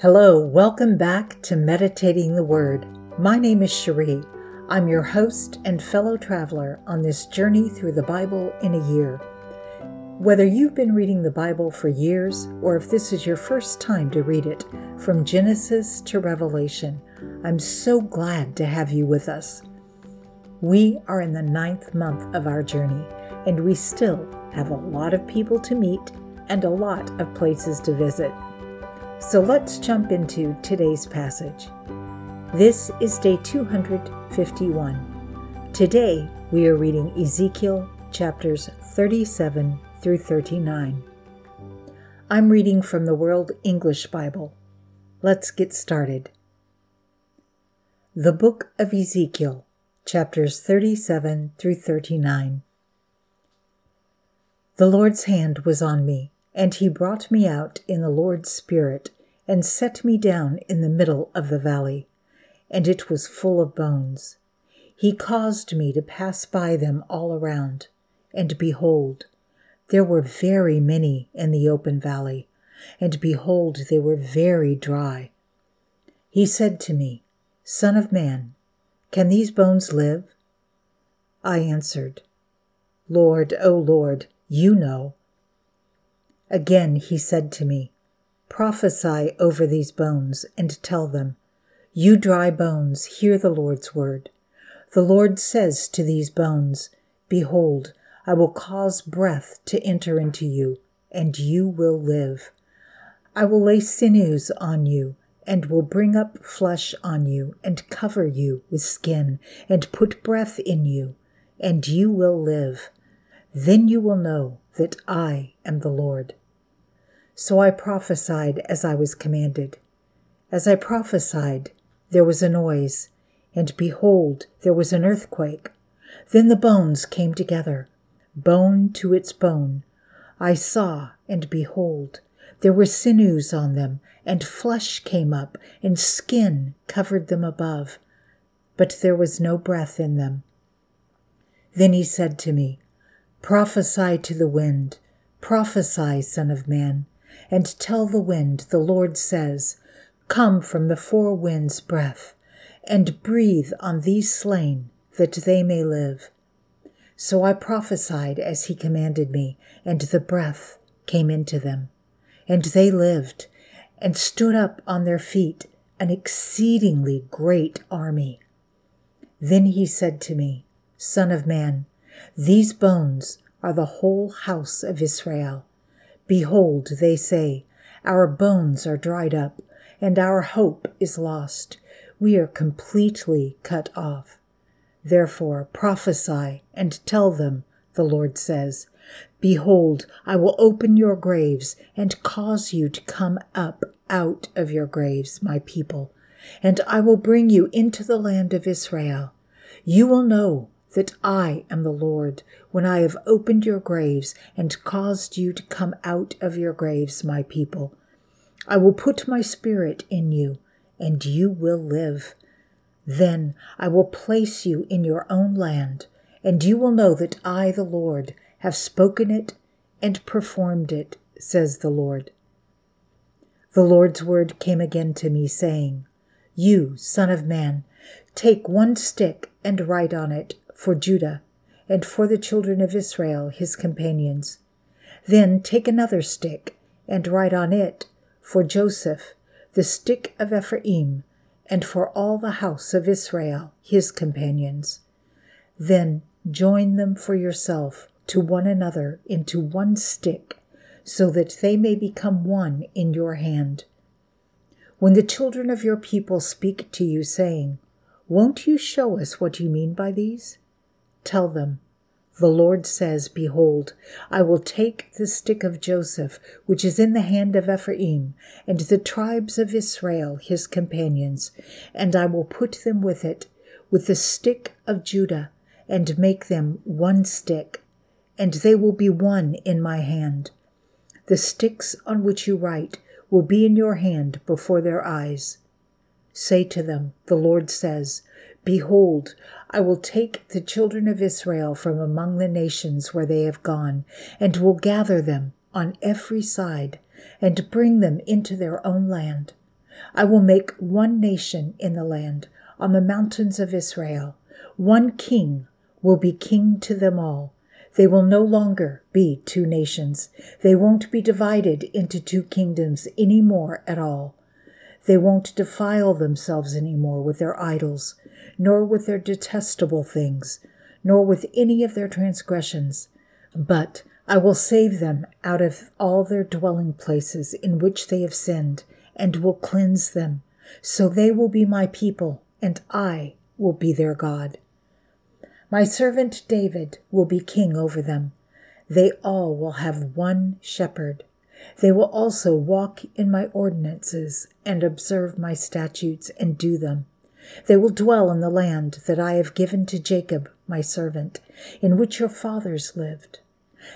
Hello, welcome back to Meditating the Word. My name is Cherie. I'm your host and fellow traveler on this journey through the Bible in a year. Whether you've been reading the Bible for years or if this is your first time to read it, from Genesis to Revelation, I'm so glad to have you with us. We are in the ninth month of our journey, and we still have a lot of people to meet and a lot of places to visit. So let's jump into today's passage. This is day 251. Today we are reading Ezekiel chapters 37 through 39. I'm reading from the World English Bible. Let's get started. The Book of Ezekiel, chapters 37 through 39. The Lord's hand was on me and he brought me out in the Lord's Spirit, and set me down in the middle of the valley, and it was full of bones. He caused me to pass by them all around, and behold, there were very many in the open valley, and behold, they were very dry. He said to me, Son of man, can these bones live? I answered, Lord, O Lord, you know. Again he said to me, Prophesy over these bones, and tell them, You dry bones, hear the Lord's word. The Lord says to these bones, Behold, I will cause breath to enter into you, and you will live. I will lay sinews on you, and will bring up flesh on you, and cover you with skin, and put breath in you, and you will live. Then you will know that I am the Lord. So I prophesied as I was commanded. As I prophesied, there was a noise, and behold, there was an earthquake. Then the bones came together, bone to its bone. I saw, and behold, there were sinews on them, and flesh came up, and skin covered them above, but there was no breath in them. Then he said to me, Prophesy to the wind, prophesy, Son of Man and tell the wind, the Lord says, Come from the four winds' breath, and breathe on these slain, that they may live. So I prophesied as he commanded me, and the breath came into them. And they lived, and stood up on their feet, an exceedingly great army. Then he said to me, Son of man, these bones are the whole house of Israel. Behold, they say, Our bones are dried up, and our hope is lost. We are completely cut off. Therefore prophesy and tell them, the Lord says, Behold, I will open your graves and cause you to come up out of your graves, my people, and I will bring you into the land of Israel. You will know that I am the Lord, when I have opened your graves and caused you to come out of your graves, my people. I will put my spirit in you, and you will live. Then I will place you in your own land, and you will know that I, the Lord, have spoken it and performed it, says the Lord. The Lord's word came again to me, saying, You, Son of Man, take one stick and write on it for Judah, and for the children of Israel, his companions. Then take another stick, and write on it, for Joseph, the stick of Ephraim, and for all the house of Israel, his companions. Then join them for yourself to one another into one stick, so that they may become one in your hand. When the children of your people speak to you, saying, Won't you show us what you mean by these? Tell them, The Lord says, Behold, I will take the stick of Joseph, which is in the hand of Ephraim, and the tribes of Israel, his companions, and I will put them with it, with the stick of Judah, and make them one stick, and they will be one in my hand. The sticks on which you write will be in your hand before their eyes. Say to them, The Lord says, Behold, I will take the children of Israel from among the nations where they have gone, and will gather them on every side, and bring them into their own land. I will make one nation in the land, on the mountains of Israel. One king will be king to them all. They will no longer be two nations. They won't be divided into two kingdoms any more at all. They won't defile themselves any more with their idols, nor with their detestable things, nor with any of their transgressions. But I will save them out of all their dwelling places in which they have sinned, and will cleanse them. So they will be my people, and I will be their God. My servant David will be king over them. They all will have one shepherd. They will also walk in my ordinances and observe my statutes and do them. They will dwell in the land that I have given to Jacob, my servant, in which your fathers lived.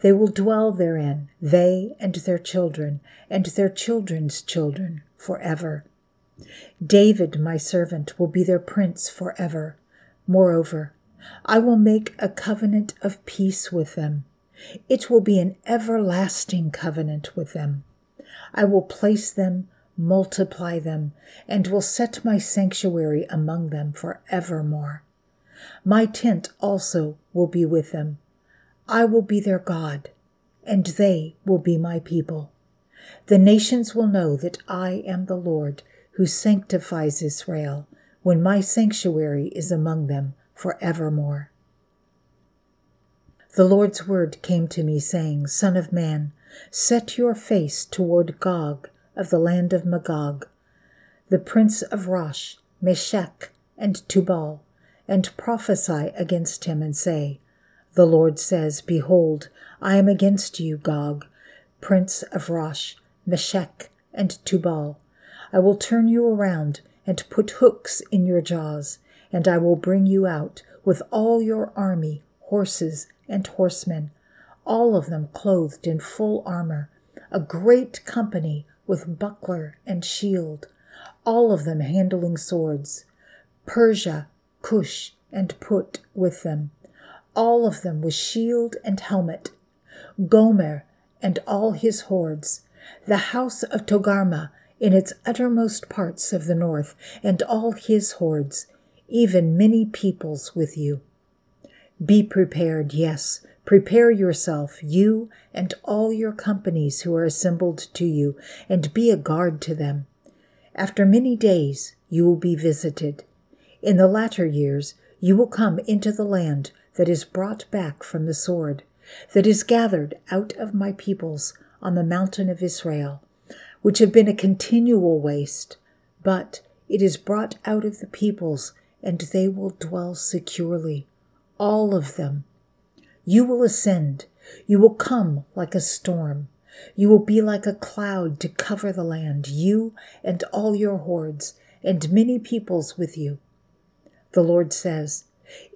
They will dwell therein, they and their children, and their children's children, forever. David, my servant, will be their prince forever. Moreover, I will make a covenant of peace with them. It will be an everlasting covenant with them. I will place them, multiply them, and will set my sanctuary among them for evermore. My tent also will be with them. I will be their God, and they will be my people. The nations will know that I am the Lord who sanctifies Israel when my sanctuary is among them for evermore. The Lord's word came to me, saying, Son of man, set your face toward Gog of the land of Magog, the prince of Rosh, Meshech, and Tubal, and prophesy against him, and say, The Lord says, Behold, I am against you, Gog, prince of Rosh, Meshech, and Tubal. I will turn you around and put hooks in your jaws and I will bring you out with all your army, horses, and horsemen, all of them clothed in full armor, a great company with buckler and shield, all of them handling swords, Persia, Cush, and Put with them, all of them with shield and helmet, Gomer and all his hordes, the house of Togarmah in its uttermost parts of the north, and all his hordes, even many peoples with you. Be prepared, yes, prepare yourself, you and all your companies who are assembled to you, and be a guard to them. After many days you will be visited. In the latter years you will come into the land that is brought back from the sword, that is gathered out of my peoples on the mountain of Israel, which have been a continual waste, but it is brought out of the peoples and they will dwell securely, all of them. You will ascend, you will come like a storm, you will be like a cloud to cover the land, you and all your hordes, and many peoples with you. The Lord says,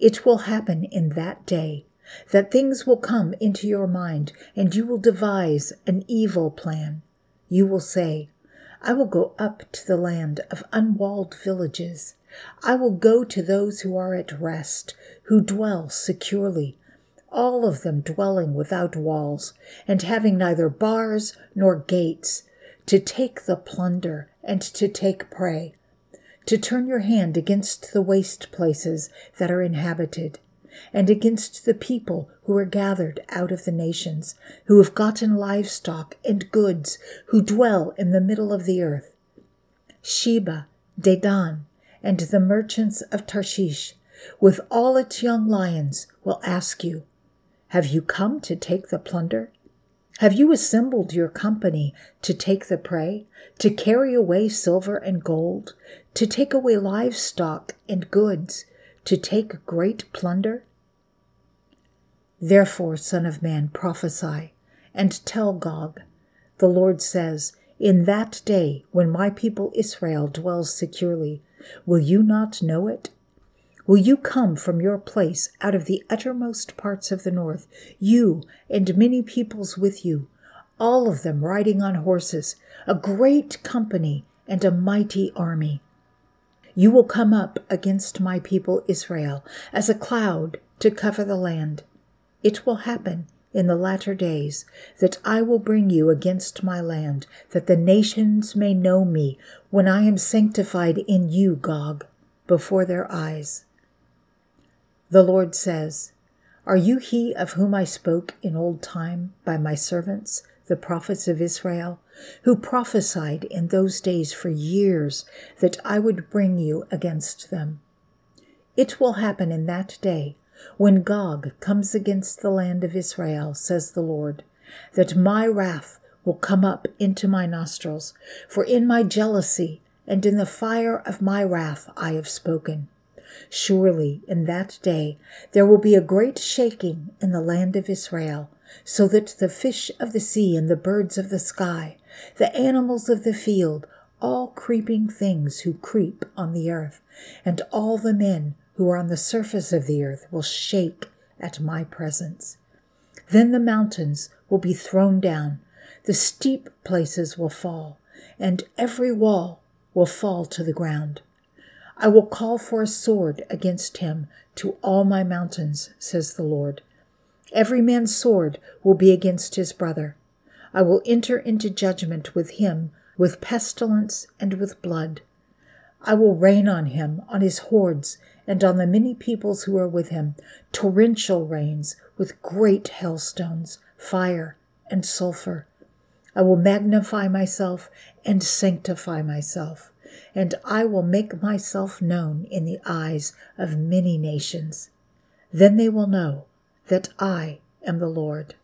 It will happen in that day that things will come into your mind, and you will devise an evil plan. You will say, I will go up to the land of unwalled villages. I will go to those who are at rest, who dwell securely, all of them dwelling without walls, and having neither bars nor gates, to take the plunder and to take prey, to turn your hand against the waste places that are inhabited, and against the people who are gathered out of the nations, who have gotten livestock and goods, who dwell in the middle of the earth. Sheba, Dedan, and the merchants of Tarshish, with all its young lions, will ask you, Have you come to take the plunder? Have you assembled your company to take the prey, to carry away silver and gold, to take away livestock and goods, to take great plunder? Therefore, Son of Man, prophesy and tell Gog, the Lord says, In that day when my people Israel dwells securely, Will you not know it? Will you come from your place out of the uttermost parts of the north, you and many peoples with you, all of them riding on horses, a great company and a mighty army? You will come up against my people Israel as a cloud to cover the land. It will happen in the latter days that I will bring you against my land, that the nations may know me when I am sanctified in you, Gog, before their eyes. The Lord says, Are you he of whom I spoke in old time by my servants, the prophets of Israel, who prophesied in those days for years that I would bring you against them? It will happen in that day when Gog comes against the land of Israel, says the Lord, that my wrath will come up into my nostrils, for in my jealousy and in the fire of my wrath I have spoken. Surely in that day there will be a great shaking in the land of Israel, so that the fish of the sea and the birds of the sky, the animals of the field, all creeping things who creep on the earth, and all the men who are on the surface of the earth will shake at my presence. Then the mountains will be thrown down, the steep places will fall, and every wall will fall to the ground. I will call for a sword against him to all my mountains, says the Lord. Every man's sword will be against his brother. I will enter into judgment with him with pestilence and with blood. I will rain on him, on his hordes, and on the many peoples who are with him, torrential rains with great hailstones, fire, and sulfur. I will magnify myself and sanctify myself, and I will make myself known in the eyes of many nations. Then they will know that I am the Lord.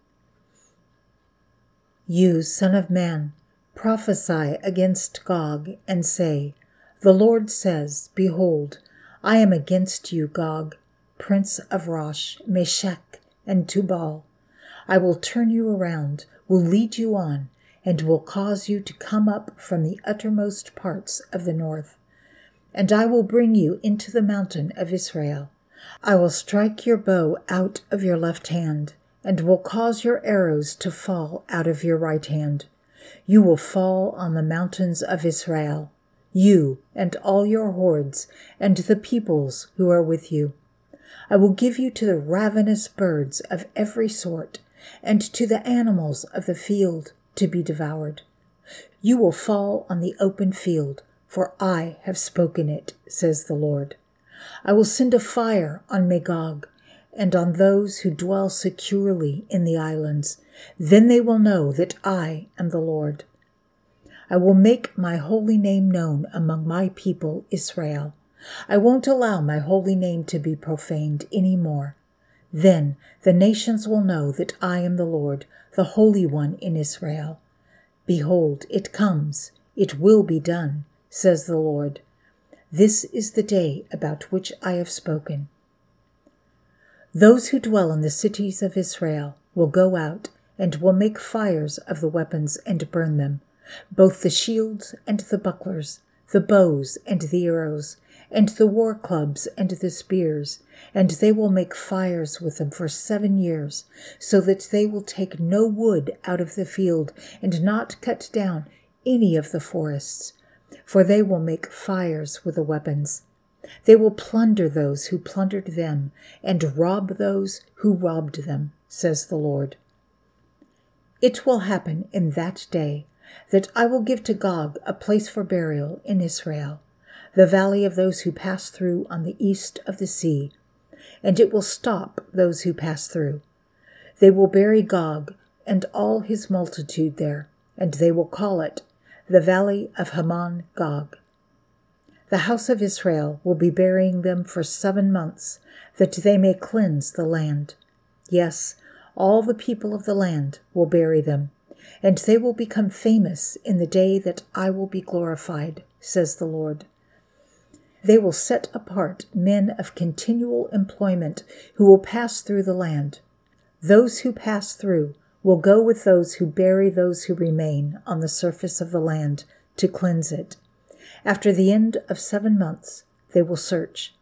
You, Son of Man, prophesy against Gog, and say, The Lord says, Behold, I am against you, Gog, prince of Rosh, Meshech, and Tubal. I will turn you around, will lead you on, and will cause you to come up from the uttermost parts of the north. And I will bring you into the mountain of Israel. I will strike your bow out of your left hand, and will cause your arrows to fall out of your right hand. You will fall on the mountains of Israel you and all your hordes, and the peoples who are with you. I will give you to the ravenous birds of every sort, and to the animals of the field to be devoured. You will fall on the open field, for I have spoken it, says the Lord. I will send a fire on Magog and on those who dwell securely in the islands. Then they will know that I am the Lord. I will make my holy name known among my people Israel. I won't allow my holy name to be profaned any more. Then the nations will know that I am the Lord, the Holy One in Israel. Behold, it comes, it will be done, says the Lord. This is the day about which I have spoken. Those who dwell in the cities of Israel will go out and will make fires of the weapons and burn them both the shields and the bucklers, the bows and the arrows, and the war clubs and the spears, and they will make fires with them for seven years, so that they will take no wood out of the field, and not cut down any of the forests, for they will make fires with the weapons. They will plunder those who plundered them, and rob those who robbed them, says the Lord. It will happen in that day that I will give to Gog a place for burial in Israel, the valley of those who pass through on the east of the sea, and it will stop those who pass through. They will bury Gog and all his multitude there, and they will call it the valley of Hamon Gog. The house of Israel will be burying them for seven months, that they may cleanse the land. Yes, all the people of the land will bury them and they will become famous in the day that I will be glorified, says the Lord. They will set apart men of continual employment who will pass through the land. Those who pass through will go with those who bury those who remain on the surface of the land to cleanse it. After the end of seven months, they will search.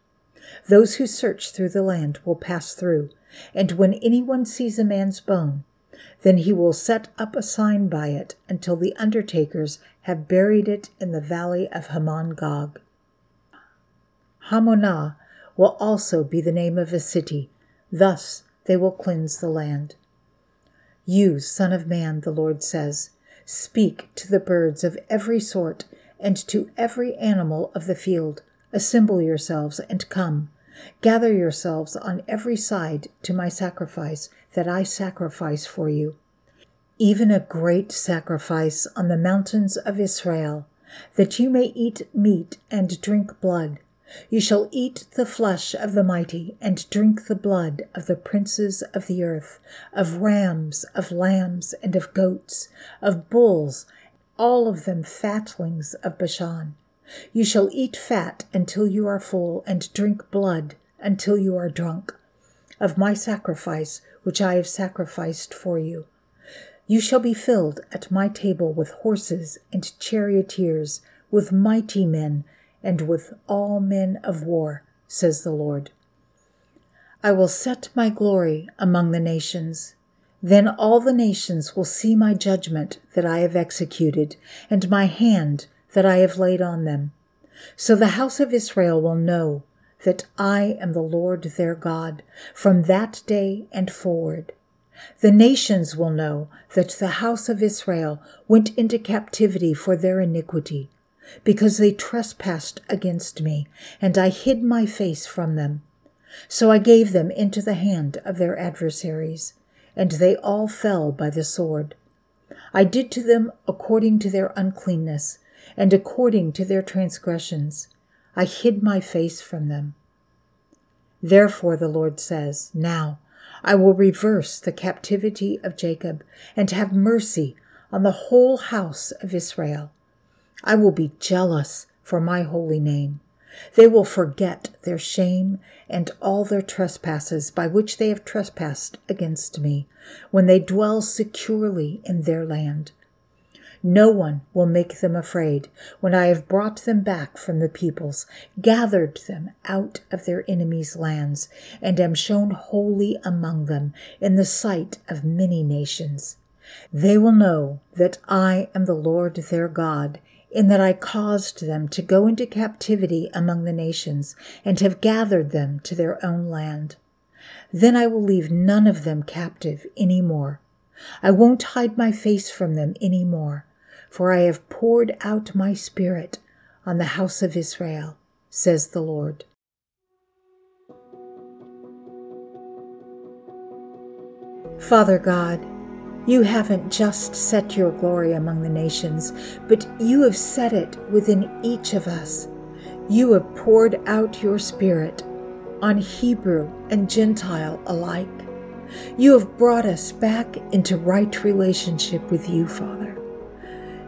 Those who search through the land will pass through, and when anyone sees a man's bone, then he will set up a sign by it until the undertakers have buried it in the valley of Hamon Gog. Hamonah will also be the name of a city. Thus they will cleanse the land. You, Son of Man, the Lord says, speak to the birds of every sort and to every animal of the field. Assemble yourselves and come. Gather yourselves on every side to my sacrifice that I sacrifice for you. Even a great sacrifice on the mountains of Israel, that you may eat meat and drink blood. You shall eat the flesh of the mighty and drink the blood of the princes of the earth, of rams, of lambs, and of goats, of bulls, all of them fatlings of Bashan. You shall eat fat until you are full, and drink blood until you are drunk, of my sacrifice which I have sacrificed for you. You shall be filled at my table with horses and charioteers, with mighty men, and with all men of war, says the Lord. I will set my glory among the nations. Then all the nations will see my judgment that I have executed, and my hand that I have laid on them. So the house of Israel will know that I am the Lord their God from that day and forward. The nations will know that the house of Israel went into captivity for their iniquity, because they trespassed against me, and I hid my face from them. So I gave them into the hand of their adversaries, and they all fell by the sword. I did to them according to their uncleanness, and according to their transgressions. I hid my face from them. Therefore, the Lord says, Now I will reverse the captivity of Jacob and have mercy on the whole house of Israel. I will be jealous for my holy name. They will forget their shame and all their trespasses by which they have trespassed against me when they dwell securely in their land. No one will make them afraid when I have brought them back from the peoples, gathered them out of their enemies' lands, and am shown holy among them in the sight of many nations. They will know that I am the Lord their God, in that I caused them to go into captivity among the nations, and have gathered them to their own land. Then I will leave none of them captive any more. I won't hide my face from them any more for I have poured out my Spirit on the house of Israel, says the Lord. Father God, you haven't just set your glory among the nations, but you have set it within each of us. You have poured out your Spirit on Hebrew and Gentile alike. You have brought us back into right relationship with you, Father.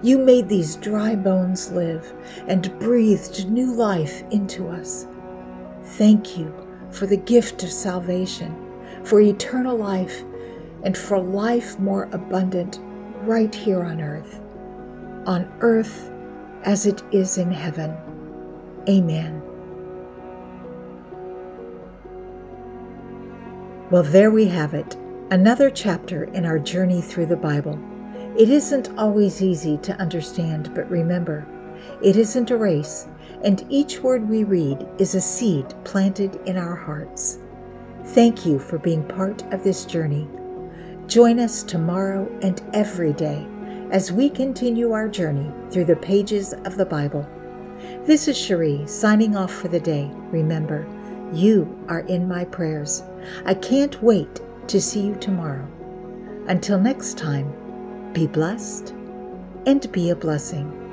You made these dry bones live and breathed new life into us. Thank you for the gift of salvation, for eternal life, and for life more abundant right here on earth. On earth as it is in heaven. Amen. Well, there we have it, another chapter in our journey through the Bible. It isn't always easy to understand, but remember, it isn't a race, and each word we read is a seed planted in our hearts. Thank you for being part of this journey. Join us tomorrow and every day as we continue our journey through the pages of the Bible. This is Cherie signing off for the day. Remember, you are in my prayers. I can't wait to see you tomorrow. Until next time, be blessed and be a blessing.